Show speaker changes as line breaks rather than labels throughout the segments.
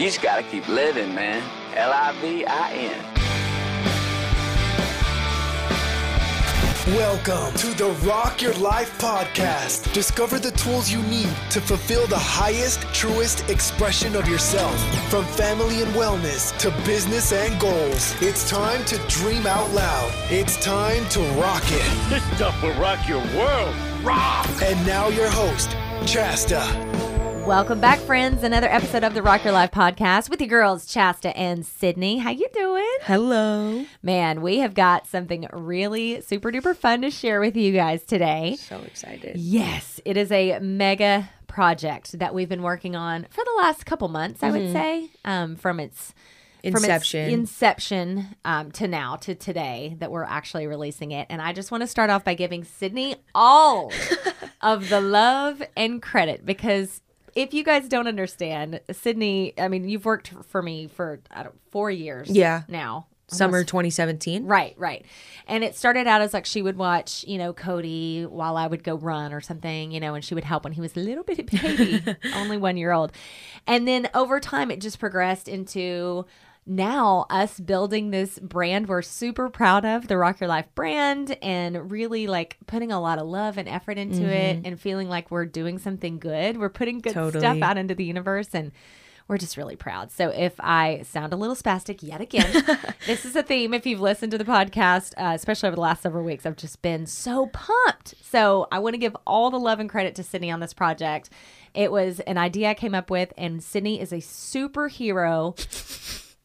You just gotta keep living, man. L I V I N.
Welcome to the Rock Your Life podcast. Discover the tools you need to fulfill the highest, truest expression of yourself. From family and wellness to business and goals, it's time to dream out loud. It's time to rock it.
This stuff will rock your world. Rock!
And now, your host, Chasta.
Welcome back, friends. Another episode of the Rock Your Life podcast with your girls, Chasta and Sydney. How you doing?
Hello.
Man, we have got something really super duper fun to share with you guys today.
So excited.
Yes, it is a mega project that we've been working on for the last couple months, I would say, um, from its from its
Inception.
inception um, to now to today that we're actually releasing it. And I just want to start off by giving Sydney all of the love and credit because if you guys don't understand, Sydney, I mean, you've worked for me for I don't, four years,
Yeah.
now.
Summer
Almost
2017.
Right, right. And it started out as like she would watch, you know, Cody while I would go run or something, you know, and she would help when he was a little bitty baby, only one year old. And then over time, it just progressed into now us building this brand we're super proud of, the Rock Your Life brand, and really like putting a lot of love and effort into it and feeling like we're doing something good. We're putting good stuff out into the universe and we're just really proud. So if I sound a little spastic yet again, this is a theme. If you've listened to the podcast, uh, especially over the last several weeks, I've just been so pumped. So I want to give all the love and credit to Sydney on this project. It was an idea I came up with, and Sydney is a superhero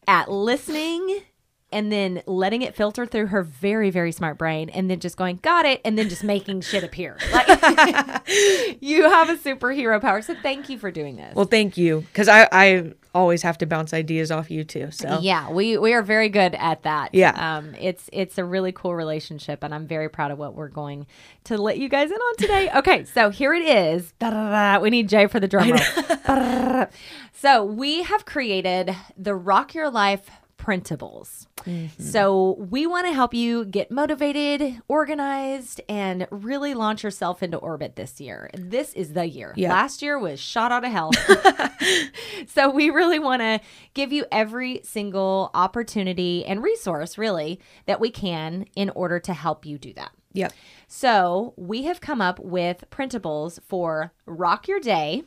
at listening and then letting it filter through her very very smart brain and then just going got it and then just making shit appear like you have a superhero power so thank you for doing this
Well, thank you. Because I, I always have to bounce ideas off you too. So
Yeah, we we are very good at that.
Yeah.
um, it's it's a really cool relationship, and I'm very proud of what we're going to let you guys in on today. Okay, so here it is. Da-da-da. We need Jay for the drum roll. So we have created the Rock Your Life printables.
Mm-hmm.
So we want to help you get motivated, organized, and really launch yourself into orbit this year. This is the year.
Yeah.
Last year was shot out of hell. So we really want to give you every single opportunity and resource, really, that we can in order to help you do that.
Yep.
So we have come up with printables for rock your day,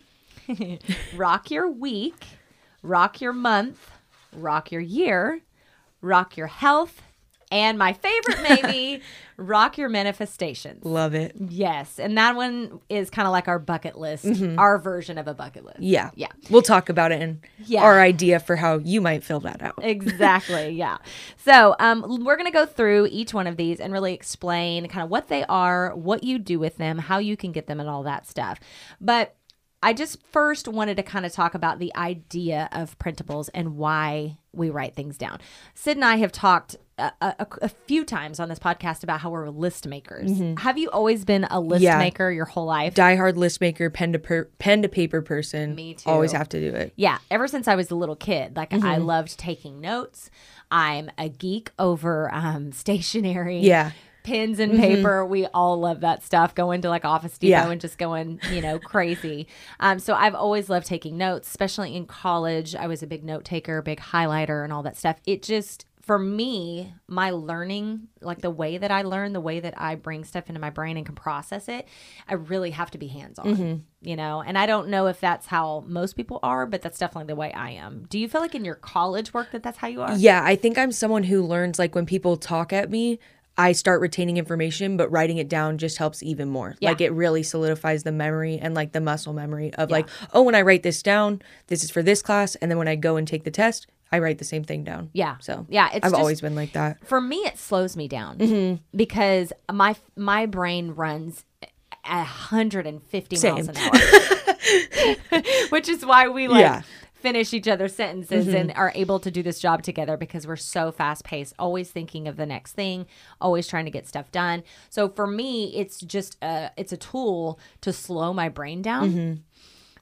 rock your week, rock your month, rock your year, rock your health, and my favorite maybe, rock your manifestations.
Love it.
Yes, and that one is kind of like our bucket list, our version of a bucket list.
Yeah.
Yeah.
We'll talk about it and
Yeah.
our idea for how you might fill that out.
exactly yeah so um, we're going to go through each one of these and really explain kind of what they are what you do with them how you can get them and all that stuff but i just first wanted to kind of talk about the idea of printables and why we write things down sid and i have talked a, a, a few times on this podcast about how we're list makers have you always been a list
Mm-hmm. Yeah.
maker your whole life
Die hard list maker, pen to per- pen to paper person.
Me too.
Always have to do it.
Yeah, ever since I was a little kid, like I
Mm-hmm.
loved taking notes. I'm a geek over um, stationery.
Yeah.
Pens and paper, we all love that stuff. Going to like Office Depot
Yeah.
and just going, you know, crazy. Um, so I've always loved taking notes, especially in college. I was a big note taker, big highlighter, and all that stuff. It just, for me, my learning, like the way that I learn, the way that I bring stuff into my brain and can process it, I really have to be hands on, you know? And I don't know if that's how most people are, but that's definitely the way I am. Do you feel like in your college work that that's how you are?
Yeah, I think I'm someone who learns like when people talk at me, I start retaining information, but writing it down just helps even more.
Yeah.
Like it really solidifies the memory and like the muscle memory of like, oh, when I write this down, this is for this class, and then when I go and take the test, I write the same thing down.
Yeah.
So
Yeah, it's
I've
just-
always been like that.
for me it slows me down
Mm-hmm.
because my my brain runs at 150 miles an hour which is why we like
Yeah.
Finish each other's sentences
Mm-hmm.
and are able to do this job together because we're so fast paced always thinking of the next thing always trying to get stuff done so for me it's just a it's a tool to slow my brain down
Mm-hmm.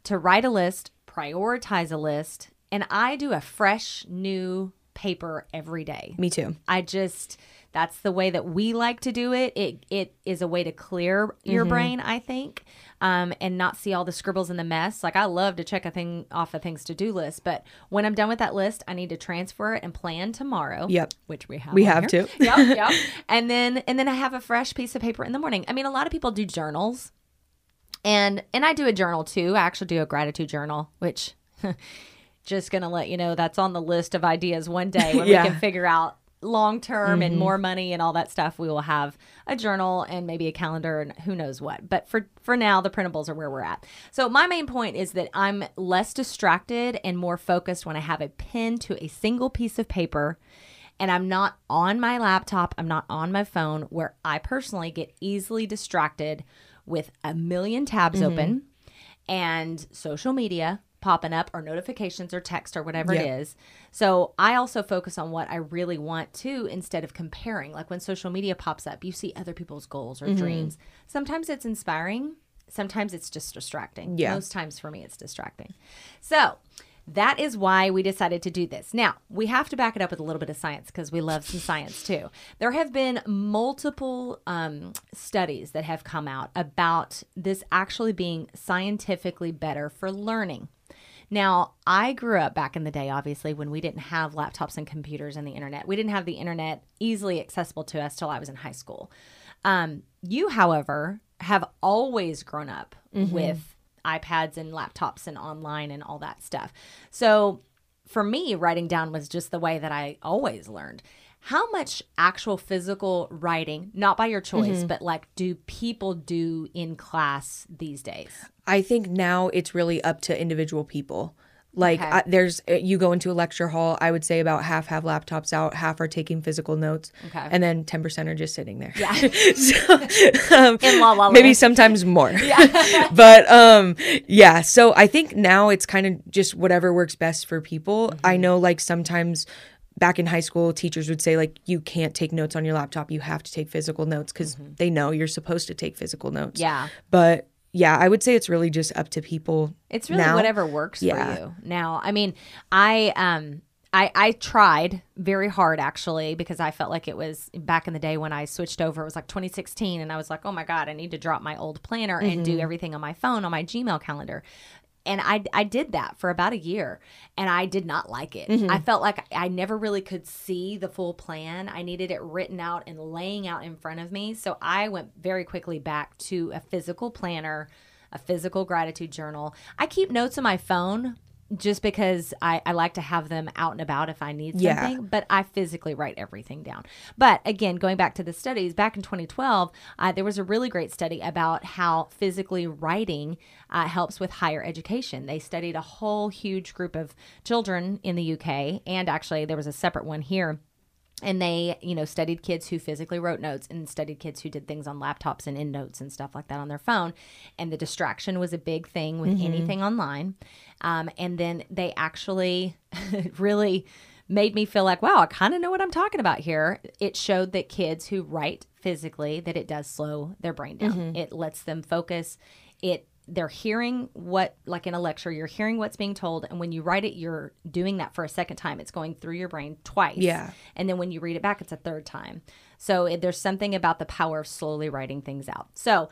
to write a list prioritize a list and i do a fresh new paper every day.
Me too.
I just that's the way that we like to do it. It it is a way to clear your
Mm-hmm.
brain, I think, um, and not see all the scribbles and the mess. Like I love to check a thing off a things to do list, but when I'm done with that list, I need to transfer it and plan tomorrow.
Yep.
which we have.
We have
here.
to.
yep, yep. And then and then I have a fresh piece of paper in the morning. I mean, a lot of people do journals, and and I do a journal too. I actually do a gratitude journal, which. just gonna let you know that's on the list of ideas one day when
Yeah.
we can figure out long term and mm-hmm. more money and all that stuff we will have a journal and maybe a calendar and who knows what. But for for now the printables are where we're at. So my main point is that i'm less distracted and more focused when i have a pen to a single piece of paper and i'm not on my laptop i'm not on my phone where i personally get easily distracted with a million tabs mm-hmm. open and social media popping up or notifications or text or whatever it
Yep.
is. So I also focus on what I really want to instead of comparing. Like when social media pops up, you see other people's goals or
Mm-hmm.
dreams. Sometimes it's inspiring, sometimes it's just distracting.
Yeah.
Most times for me, it's distracting. So that is why we decided to do this. Now, we have to back it up with a little bit of science because we love some science too. There have been multiple um, studies that have come out about this actually being scientifically better for learning. Now, I grew up back in the day, obviously, when we didn't have laptops and computers and the internet. We didn't have the internet easily accessible to us till I was in high school. Um, you, however, have always grown up with iPads and laptops and online and all that stuff. So for me, writing down was just the way that I always learned. How much actual physical writing, not by your choice, mm-hmm. but like do people do in class these days?
I think now it's really up to individual people. Like
Okay.
I, there's uh, you go into a lecture hall, I would say about half have laptops out, half are taking physical notes,
Okay.
and then 10% are just sitting there.
Yeah.
so, um,
In La La
maybe sometimes more. but um yeah, so I think now it's kind of just whatever works best for people.
Mm-hmm.
I know like sometimes back in high school teachers would say like you can't take notes on your laptop, you have to take physical notes cuz they know you're supposed to take physical notes.
Mm-hmm. Yeah.
But yeah, I would say it's really just up to people.
It's really
now.
whatever works
Yeah.
for you. Now, I mean, I um I I tried very hard actually because I felt like it was back in the day when I switched over. It was like 2016, and I was like, oh my god, I need to drop my old planner and
Mm-hmm.
do everything on my phone on my Gmail calendar. And I, I did that for about a year and I did not like it.
Mm-hmm.
I felt like I never really could see the full plan. I needed it written out and laying out in front of me. So I went very quickly back to a physical planner, a physical gratitude journal. I keep notes on my phone just because I, I like to have them out and about if I need
Yeah.
something, but I physically write everything down. But again, going back to the studies, back in 2012, uh, there was a really great study about how physically writing uh, helps with higher education. They studied a whole huge group of children in the UK, and actually, there was a separate one here and they you know studied kids who physically wrote notes and studied kids who did things on laptops and in notes and stuff like that on their phone. And the distraction was a big thing with anything online. Um, and then they actually really made me feel like wow i kind of know what i'm talking about here. It showed that kids who write physically that it does slow their brain down. It lets them focus. It they're hearing what like in a lecture you're hearing what's being told and when you write it you're doing that for a second time. It's going through your brain twice.
Yeah.
and then when you read it back it's a third time. So it, there's something about the power of slowly writing things out. So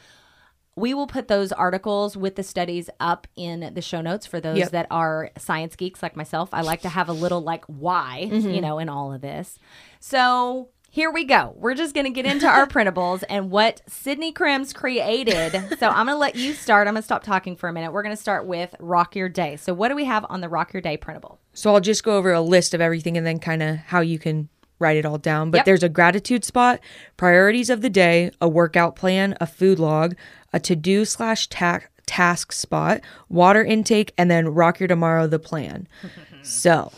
we will put those articles with the studies up in the show notes for those
Yep.
that are science geeks like myself. I like to have a little like why mm-hmm. you know in all of this. So here we go. We're just going to get into our printables and what Sydney Crims created. So I'm going to let you start. I'm going to stop talking for a minute. We're going to start with Rock Your Day. So what do we have on the Rock Your Day printable?
So I'll just go over a list of everything and then kind of how you can write it all down. But
Yep.
there's a gratitude spot, priorities of the day, a workout plan, a food log, a to do slash ta- task spot, water intake, and then rock your tomorrow the plan. so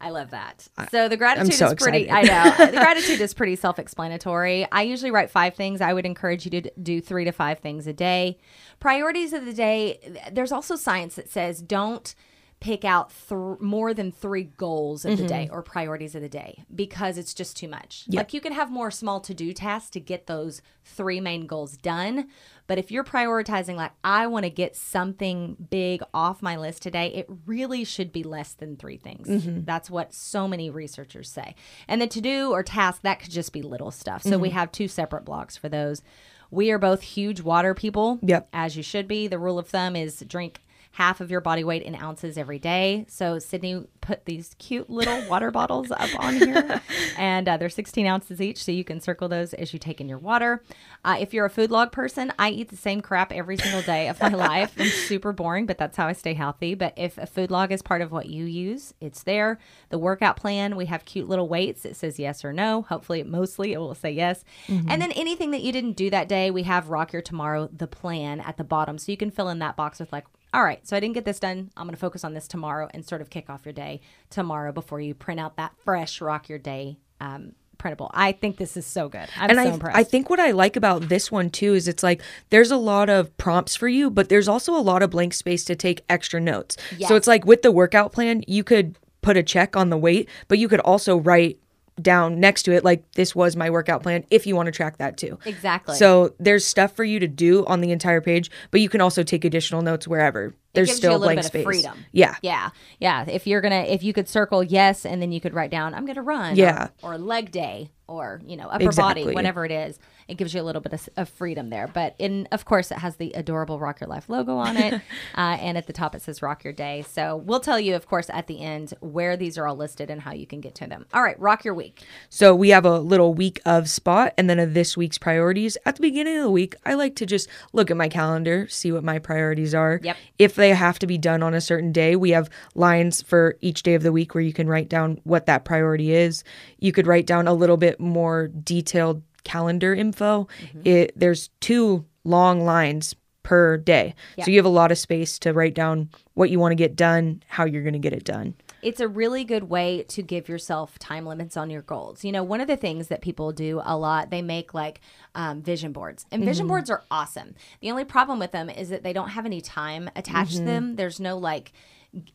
I love that. So the gratitude
so
is pretty.
excited.
I know the gratitude is pretty self-explanatory. I usually write five things. I would encourage you to do three to five things a day. Priorities of the day. There's also science that says don't pick out th- more than three goals of the day
Mm-hmm.
or priorities of the day because it's just too much. Like you can have more small to do tasks to get those three main goals done. But if you're prioritizing, like, I want to get something big off my list today, it really should be less than three things.
Mm-hmm.
That's what so many researchers say. And the to do or task, that could just be little stuff. So we
Mm-hmm.
have two separate blocks for those. We are both huge water people
Yep.
as you should be. The rule of thumb is drink half of your body weight in ounces every day. So Sydney put these cute little water bottles up on here, and uh, they're 16 ounces each. So you can circle those as you take in your water. Uh, if you're a food log person, I eat the same crap every single day of my life. I'm super boring, but that's how I stay healthy. But if a food log is part of what you use, it's there. The workout plan, we have cute little weights. It says yes or no. Hopefully, mostly it will say yes. And then anything that you didn't do that day, we have Rock Your Tomorrow, the plan at the bottom. So you can fill in that box with like, all right, so I didn't get this done. I'm going to focus on this tomorrow and sort of kick off your day tomorrow before you print out that fresh Rock Your Day um, printable. I think this is so good. I'm
and
so
I,
impressed.
I think what I like about this one too is it's like there's a lot of prompts for you, but there's also a lot of blank space to take extra notes.
Yes.
So it's like with the workout plan, you could put a check on the weight, but you could also write down next to it like this was my workout plan if you want to track that too.
Exactly.
So there's stuff for you to do on the entire page, but you can also take additional notes wherever. There's still
you a little
blank
bit
space.
of freedom.
Yeah.
Yeah. Yeah. If you're going to, if you could circle yes, and then you could write down, I'm going to run.
Yeah.
Or, or leg day or, you know, upper
Exactly.
body, whatever it is. It gives you a little bit of, of freedom there. But in, of course, it has the adorable Rock Your Life logo on it. uh, and at the top, it says Rock Your Day. So we'll tell you, of course, at the end where these are all listed and how you can get to them. All right. Rock Your Week.
So we have a little week of spot and then a this week's priorities. At the beginning of the week, I like to just look at my calendar, see what my priorities are.
Yep.
If they have to be done on a certain day, we have lines for each day of the week where you can write down what that priority is. You could write down a little bit more detailed calendar info. Mm-hmm. It there's two long lines per day. So you have a lot of space to write down what you want to get done, how you're going to get it done.
it's a really good way to give yourself time limits on your goals. You know, one of the things that people do a lot, they make like um, vision boards, and vision mm-hmm. boards are awesome. The only problem with them is that they don't have any time attached to mm-hmm. them. There's no like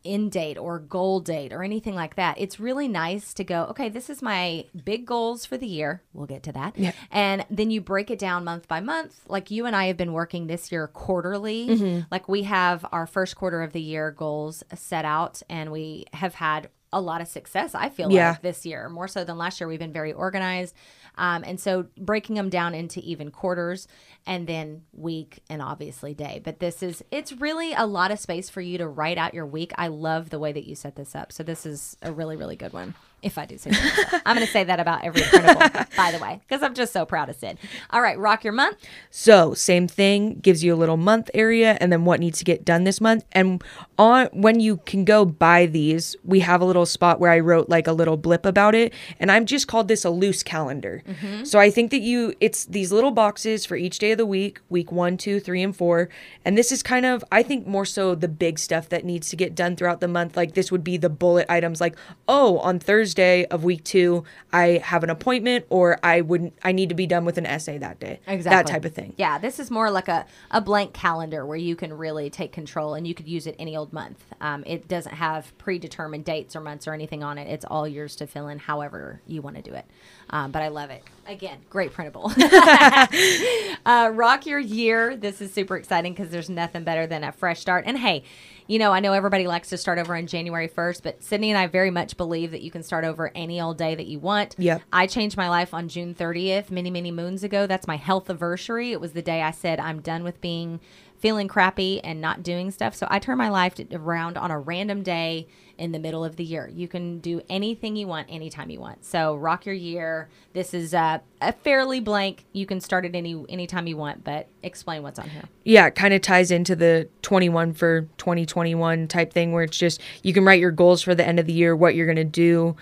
end date or goal date or anything like that. It's really nice to go, okay, this is my big goals for the year. We'll get to that. And then you break it down month by month. Like you and I have been working this year quarterly. Like we have our first quarter of the year goals set out and we have had a lot of success, I feel
Yeah.
like, this year, more so than last year. We've been very organized. Um, and so breaking them down into even quarters and then week and obviously day. But this is, it's really a lot of space for you to write out your week. I love the way that you set this up. So this is a really, really good one. If I do say so. I'm going to say that about every printable, by the way, because I'm just so proud of Sid. All right, rock your month.
So same thing gives you a little month area and then what needs to get done this month. And on when you can go buy these, we have a little spot where I wrote like a little blip about it. And I've just called this a loose calendar. Mm-hmm. So I think that you it's these little boxes for each day of the week, week one, two, three, and four. And this is kind of I think more so the big stuff that needs to get done throughout the month. Like this would be the bullet items like, oh, on Thursday of week two, I have an appointment or I wouldn't I need to be done with an essay that day. Exactly. That type of thing.
Yeah, this is more like a, a blank calendar where you can really take control and you could use it any old month. Um, it doesn't have predetermined dates or months or anything on it. It's all yours to fill in however you want to do it. Um, but I love it. Again, great printable. uh, rock your year. This is super exciting because there's nothing better than a fresh start. And hey, you know, I know everybody likes to start over on January 1st, but Sydney and I very much believe that you can start over any old day that you want.
Yep.
I changed my life on June 30th, many, many moons ago. That's my health anniversary. It was the day I said I'm done with being feeling crappy and not doing stuff. So I turn my life around on a random day in the middle of the year. You can do anything you want anytime you want. So rock your year. This is uh, a fairly blank. You can start it any anytime you want, but explain what's on here.
yeah, it kind of ties into the 21 for 2021 type thing where it's just you can write your goals for the end of the year, what you're going to do.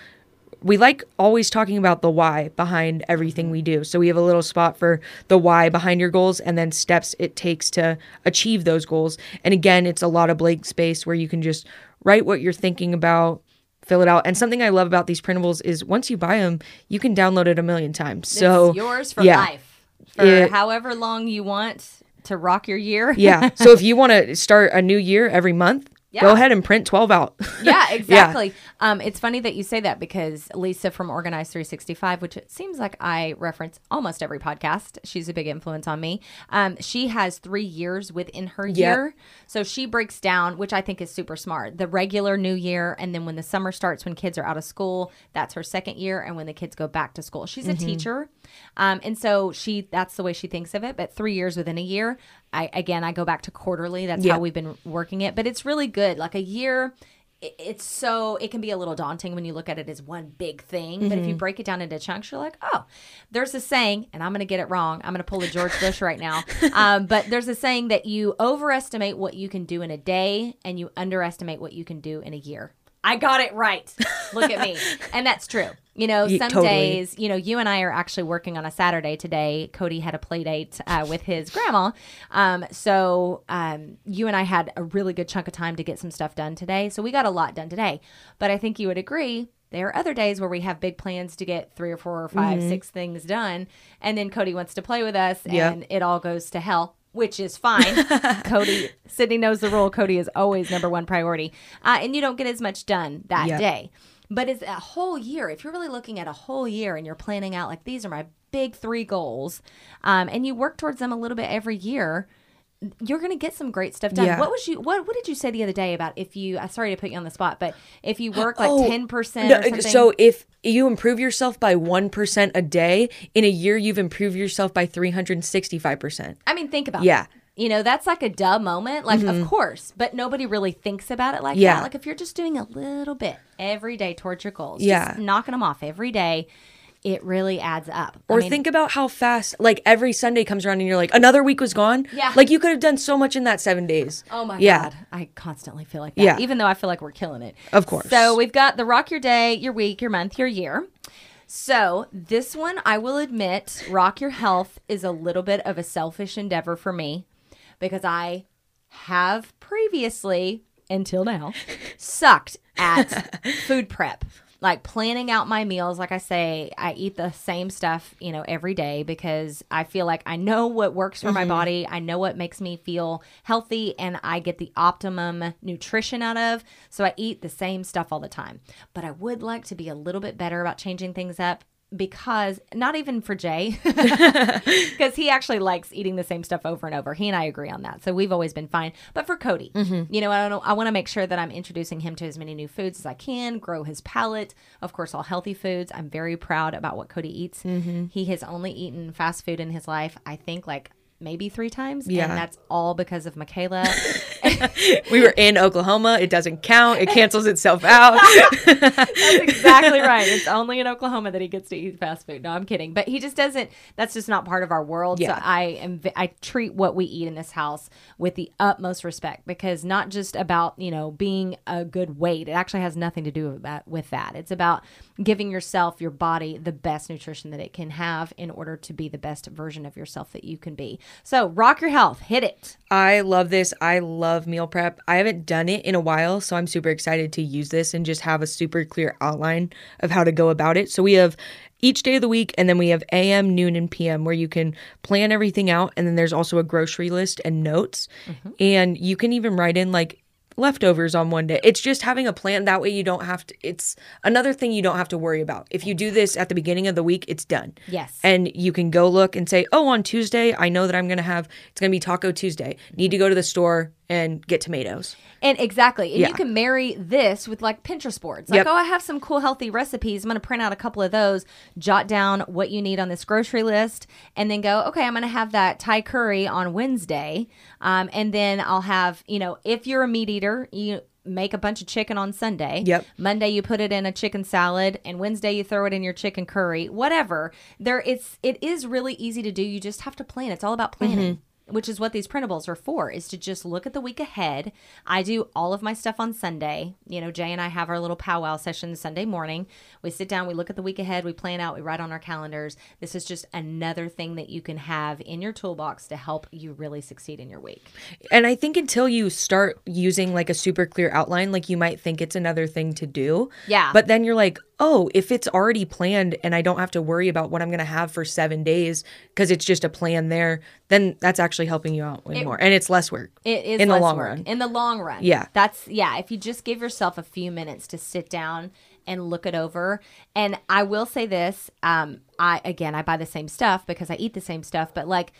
We like always talking about the why behind everything we do. So we have a little spot for the why behind your goals and then steps it takes to achieve those goals. And again, it's a lot of blank space where you can just write what you're thinking about, fill it out. And something I love about these printables is once you buy them, you can download it a million times. So
it's yours for
yeah.
life. For
It-
however long you want to rock your year.
yeah. So if you want to start a new year every month, Go ahead and print 12 out.
Yeah, exactly. Um, it's funny that you say that because Lisa from Organize 365, which it seems like I reference almost every podcast, she's a big influence on me. Um, she has three years within her year. So she breaks down, which I think is super smart, the regular new year. And then when the summer starts, when kids are out of school, that's her second year. And when the kids go back to school, she's a teacher. Um, and so she, that's the way she thinks of it. But three years within a year, I, again, I go back to quarterly. That's
Yeah.
how we've been working it. But it's really good. Like a year, it's so it can be a little daunting when you look at it as one big thing but
Mm-hmm.
if you break it down into chunks you're like oh there's a saying and i'm going to get it wrong i'm going to pull a george bush right now um, but there's a saying that you overestimate what you can do in a day and you underestimate what you can do in a year i got it right. Look at me. And that's true. You know some
totally.
days you know you and i are actually working on a saturday today. Cody had a play date uh, with his grandma. Um, so um, you and i had a really good chunk of time to get some stuff done today. So we got a lot done today. But i think you would agree there are other days where we have big plans to get three or four or 5 six things done. And then cody wants to play with us
Yep.
and it all goes to hell which is fine. Cody, Sydney knows the rule. Cody is always number one priority. Uh, and you don't get as much done that
Yep.
day. But it's a whole year. If you're really looking at a whole year and you're planning out like these are my big three goals, um, and you work towards them a little bit every year, you're going to get some great stuff done.
Yeah.
What was you? What What did you say the other day about if you? Uh, sorry to put you on the spot, but if you work like
Oh,
ten percent
No, so if you improve yourself by 1% a day, in a year you've improved yourself by 365%.
I mean, think about it.
Yeah. Mm-hmm.
You know, that's like a dumb moment. Like, of course, but nobody really thinks about it like
Yeah.
that. Like, if you're just doing a little bit every day towards your goals,
Yeah.
just knocking them off every day, it really adds up. I
Or
mean,
think about how fast, like every Sunday comes around and you're like, another week was gone.
Yeah.
Like you could have done so much in that seven days.
Oh my
Yeah.
god, I constantly feel like that.
Yeah.
Even though I feel like we're killing it.
Of course.
So we've got the rock your day, your week, your month, your year. So this one, I will admit, rock your health is a little bit of a selfish endeavor for me because I have previously, until now, sucked at food prep. Like planning out my meals, like I say, I eat the same stuff, you know, every day because I feel like I know what works for my mm-hmm. body. I know what makes me feel healthy and I get the optimum nutrition out of. So I eat the same stuff all the time. But I would like to be a little bit better about changing things up because not even for Jay, because he actually likes eating the same stuff over and over. He and I agree on that, so we've always been fine. But for Cody, mm-hmm. you know, I don't. I want to make sure that I'm introducing him to as many new foods as I can, grow his palate. Of course, all healthy foods. I'm very proud about what Cody eats. Mm-hmm. He has only eaten fast food in his life. I think like maybe three times,
Yeah.
and that's all because of Michaela.
We were in Oklahoma. It doesn't count. It cancels itself out.
That's exactly right. It's only in Oklahoma that he gets to eat fast food. No, I'm kidding. But he just doesn't. That's just not part of our world.
Yeah.
So I am. I treat what we eat in this house with the utmost respect because not just about you know being a good weight. It actually has nothing to do with that. With that, it's about giving yourself, your body, the best nutrition that it can have in order to be the best version of yourself that you can be. So rock your health. Hit it.
I love this. I love meal prep. I haven't done it in a while, so I'm super excited to use this and just have a super clear outline of how to go about it. So we have each day of the week, and then we have AM, noon, and PM where you can plan everything out. And then there's also a grocery list and notes. Mm-hmm. And you can even write in like leftovers on one day. It's just having a plan. That way you don't have to, it's another thing you don't have to worry about. If you do this at the beginning of the week, it's done.
Yes.
And you can go look and say, oh, on Tuesday, I know that I'm going to have, it's going to be Taco Tuesday. Need to go to the store and get tomatoes.
And exactly. And
Yeah.
you can marry this with like Pinterest boards. Like,
Yep.
oh, I have some cool healthy recipes. I'm going to print out a couple of those, jot down what you need on this grocery list, and then go, okay, I'm going to have that Thai curry on Wednesday. Um, and then I'll have, you know, if you're a meat eater, you make a bunch of chicken on Sunday.
Yep.
Monday you put it in a chicken salad and Wednesday you throw it in your chicken curry. Whatever. There it's it is really easy to do. You just have to plan. It's all about planning. Which is what these printables are for, is to just look at the week ahead. I do all of my stuff on Sunday. You know, Jay and I have our little powwow session Sunday morning. We sit down, we look at the week ahead, we plan out, we write on our calendars. This is just another thing that you can have in your toolbox to help you really succeed in your week.
And I think until you start using like a super clear outline, like you might think it's another thing to do.
Yeah.
But then you're like, oh, if it's already planned and I don't have to worry about what I'm going to have for seven days because it's just a plan there, then that's actually helping you out way more. And it's less work.
It is
in the long
work.
run.
In the long run.
Yeah.
That's yeah, if you just give yourself a few minutes to sit down and look it over. And I will say this, um, I again I buy the same stuff because I eat the same stuff, but like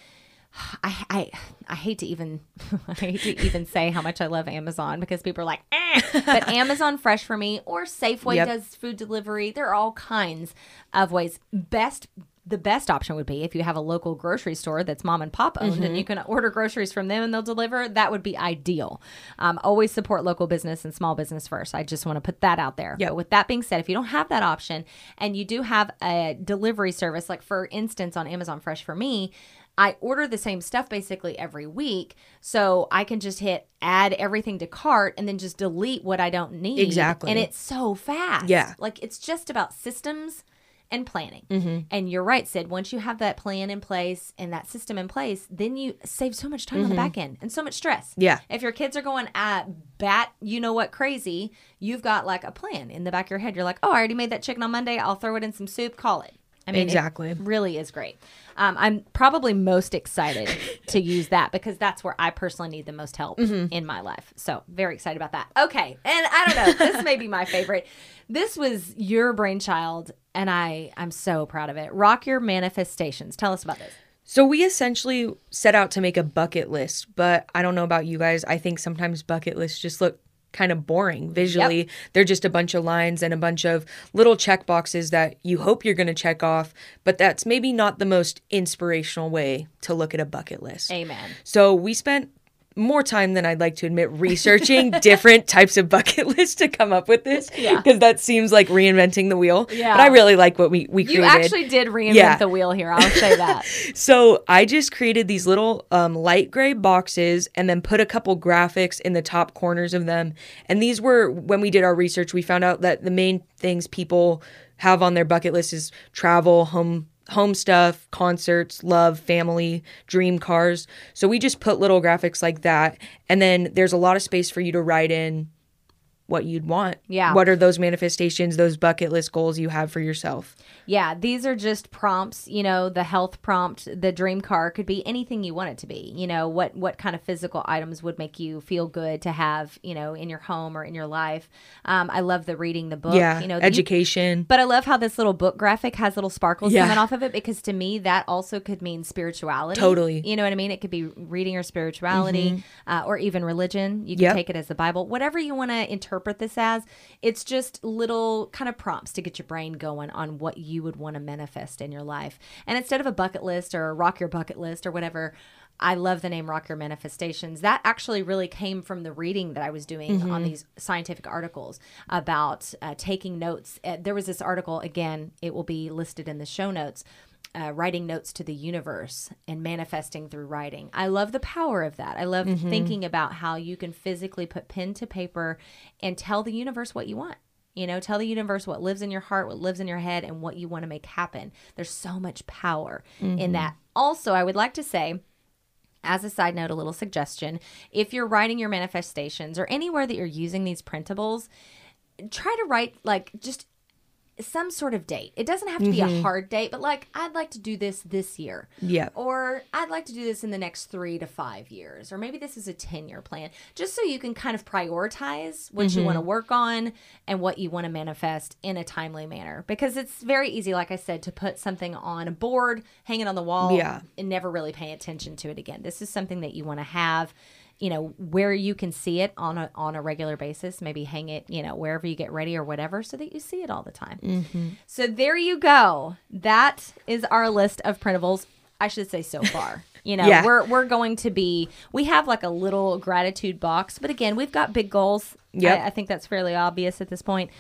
I, I I hate to even I hate to even say how much I love Amazon because people are like, eh. but Amazon Fresh for me or Safeway
Yep.
does food delivery. There are all kinds of ways. Best the best option would be if you have a local grocery store that's mom and pop owned and you can order groceries from them and they'll deliver. That would be ideal. Um, always support local business and small business first. I just want to put that out there.
Yep.
But with that being said, if you don't have that option and you do have a delivery service, like for instance on Amazon Fresh for me, I order the same stuff basically every week. So I can just hit add everything to cart and then just delete what I don't need.
Exactly.
And it's so fast.
Yeah.
Like it's just about systems and planning.
Mm-hmm.
And you're right, Sid. Once you have that plan in place and that system in place, then you save so much time on the back end and so much stress.
Mm-hmm. Yeah.
If your kids are going at bat, you know what, crazy, you've got like a plan in the back of your head. You're like, oh, I already made that chicken on Monday. I'll throw it in some soup. Call it. I mean, it
Exactly.
really is great. Um, I'm probably most excited to use that because that's where I personally need the most help
Mm-hmm.
in my life. So very excited about that. Okay, and I don't know, this may be my favorite. This was your brainchild, and I I'm so proud of it. Rock your manifestations. Tell us about this.
So we essentially set out to make a bucket list, but I don't know about you guys. I think sometimes bucket lists just look kind of boring visually. They're just a bunch of lines and a bunch of little check boxes that you hope you're going to check off, but that's maybe not the most inspirational way to look at a bucket list.
Amen.
So we spent more time than I'd like to admit researching different types of bucket lists to come up with this.
Yeah.
Because that seems like reinventing the wheel.
Yeah.
But I really like what we, we
You
created.
actually did reinvent
Yeah.
the wheel here. I'll say that.
So I just created these little um, light gray boxes and then put a couple graphics in the top corners of them. And these were, when we did our research, we found out that the main things people have on their bucket list is travel, home home stuff, concerts, love, family, dream cars. So we just put little graphics like that. And then there's a lot of space for you to write in what you'd want.
Yeah.
What are those manifestations, those bucket list goals you have for yourself?
Yeah, these are just prompts. You know, the health prompt, the dream car could be anything you want it to be. You know, what what kind of physical items would make you feel good to have, you know, in your home or in your life. Um, I love the reading the book.
yeah.
you know, you-
education.
but I love how this little book graphic has little sparkles
Yeah.
coming off of it because to me that also could mean spirituality.
Totally.
You know what I mean? It could be reading your spirituality uh, or even religion. You can
Yep.
take it as the Bible, whatever you want to interpret this as. It's just little kind of prompts to get your brain going on what you would want to manifest in your life. And instead of a bucket list or rock your bucket list or whatever. I love the name Rock Your Manifestations. That actually really came from the reading that I was doing on these scientific articles about uh, taking notes. Uh, there was this article, again, it will be listed in the show notes. Uh, writing notes to the universe and manifesting through writing. I love the power of that. I love thinking about how you can physically put pen to paper and tell the universe what you want. You know, tell the universe what lives in your heart, what lives in your head, and what you want to make happen. There's so much power in mm-hmm. that. Also, I would like to say, as a side note, a little suggestion if you're writing your manifestations or anywhere that you're using these printables, try to write like just some sort of date. It doesn't have to be a mm-hmm. hard date, but like, I'd like to do this this year.
Yeah.
Or I'd like to do this in the next three to five years. Or maybe this is a 10 year plan, just so you can kind of prioritize what you want to mm-hmm. work on and what you want to manifest in a timely manner. Because it's very easy, like I said, to put something on a board, hang it on the wall,
Yeah.
and never really pay attention to it again. This is something that you want to have. You know where you can see it on a on a regular basis. Maybe hang it, you know, wherever you get ready or whatever, so that you see it all the time. So there you go. That is our list of printables. I should say so far. You know,
Yeah.
we're we're going to be we have like a little gratitude box, but again, we've got big goals.
yeah
I, I think that's fairly obvious at this point.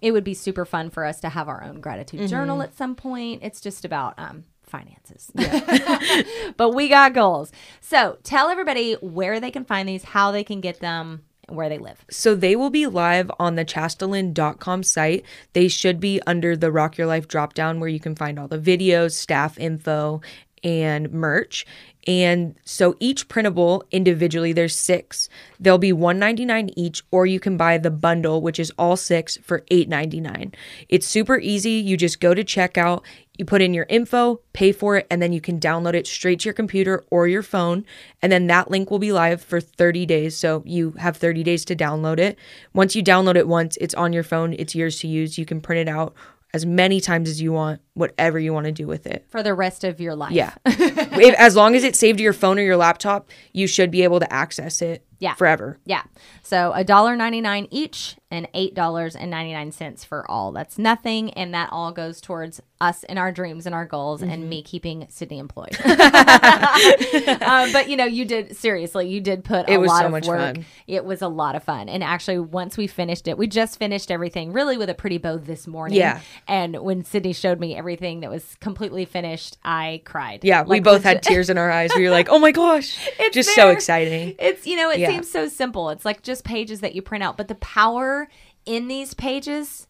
It would be super fun for us to have our own gratitude journal at some point. It's just about um finances. but we got goals. So tell everybody where they can find these, how they can get them, where they live.
So they will be live on the chastalynn.com site. They should be under the Rock Your Life dropdown where you can find all the videos, staff info, and merch. And so each printable individually, there's six. They'll be $1.99 each, or you can buy the bundle, which is all six for $8.99. It's super easy. You just go to checkout, you put in your info, pay for it, and then you can download it straight to your computer or your phone. And then that link will be live for 30 days. So you have 30 days to download it. Once you download it once, it's on your phone, it's yours to use. You can print it out as many times as you want, whatever you want to do with it.
For the rest of your life.
Yeah. if, as long as it's saved to your phone or your laptop, you should be able to access it
Yeah.
forever.
Yeah. So a dollar ninety nine each and eight dollars and ninety nine cents for all. That's nothing, and that all goes towards us and our dreams and our goals,
Mm-hmm.
and me keeping Sydney employed. uh, but you know, you did seriously. You did put a
It was
lot
so
of
much
work.
fun.
It was a lot of fun, and actually, once we finished it, we just finished everything really with a pretty bow this morning.
Yeah.
And when Sydney showed me everything that was completely finished, I cried.
Yeah, we both had tears in our eyes. We were like, "Oh my gosh!"
It's
Just so exciting.
It's you know, it
Yeah.
seems so simple. It's like just pages that you print out, but the power in these pages,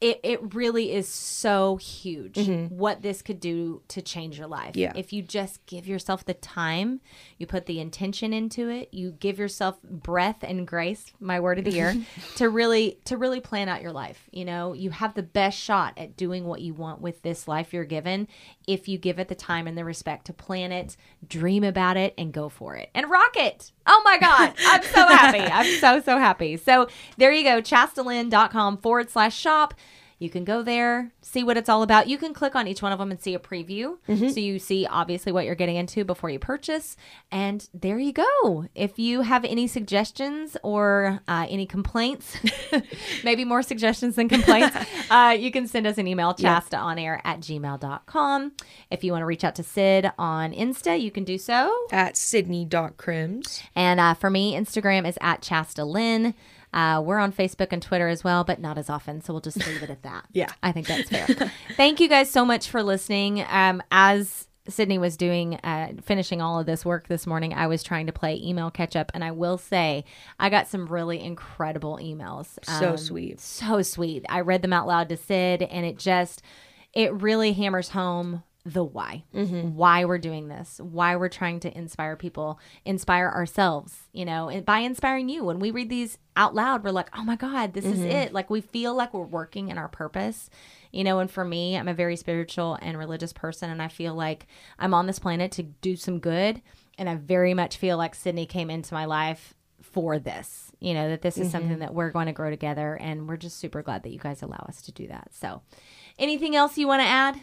it, it really is so huge. What this could do to change your life.
Mm-hmm. Yeah.
If you just give yourself the time, you put the intention into it, you give yourself breath and grace, my word of the year, to really to really plan out your life. You know, you have the best shot at doing what you want with this life you're given if you give it the time and the respect to plan it, dream about it, and go for it. And rock it. Oh my God. I'm so happy. I'm so, so happy. So there you go, chastalynn.com forward slash shop. You can go there, see what it's all about. You can click on each one of them and see a preview. So you see obviously what you're getting into before you purchase. And there you go. If you have any suggestions or uh, any complaints, maybe more suggestions than complaints, uh, you can send us an email, chastaonair at gmail.com. If you want to reach out to Sid on Insta, you can do so.
At Sydney.crims.
And uh, for me, Instagram is at Chasta Lynn. Uh, we're on Facebook and Twitter as well, but not as often. So we'll just leave it at that.
Yeah.
I think that's fair. Thank you guys so much for listening. Um, as Sydney was doing, uh, finishing all of this work this morning, I was trying to play email catch up. And I will say, I got some really incredible emails.
So
Um,
sweet.
so sweet. I read them out loud to Sid, and it just it really hammers home the why, mm-hmm. why we're doing this, why we're trying to inspire people, inspire ourselves. You know, and by inspiring you, when we read these out loud, we're like, oh my god, this is mm-hmm. it. Like we feel like we're working in our purpose. You know, and for me, I'm a very spiritual and religious person, and I feel like I'm on this planet to do some good. And I very much feel like Sydney came into my life for this. You know, that this is something mm-hmm. that we're going to grow together. And we're just super glad that you guys allow us to do that. So, anything else you want to add?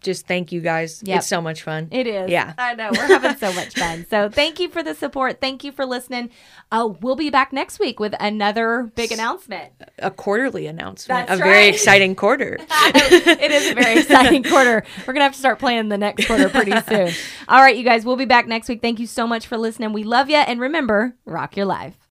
Just thank you guys.
Yep.
It's so much fun.
It is.
Yeah.
I know. We're having so much fun. So, thank you for the support. Thank you for listening. Uh, we'll be back next week with another big announcement.
A quarterly announcement.
That's
a very exciting quarter.
it is a very exciting quarter. We're going to have to start planning the next quarter pretty soon. All right, you guys, we'll be back next week. Thank you so much for listening. We love you. And remember, rock your life.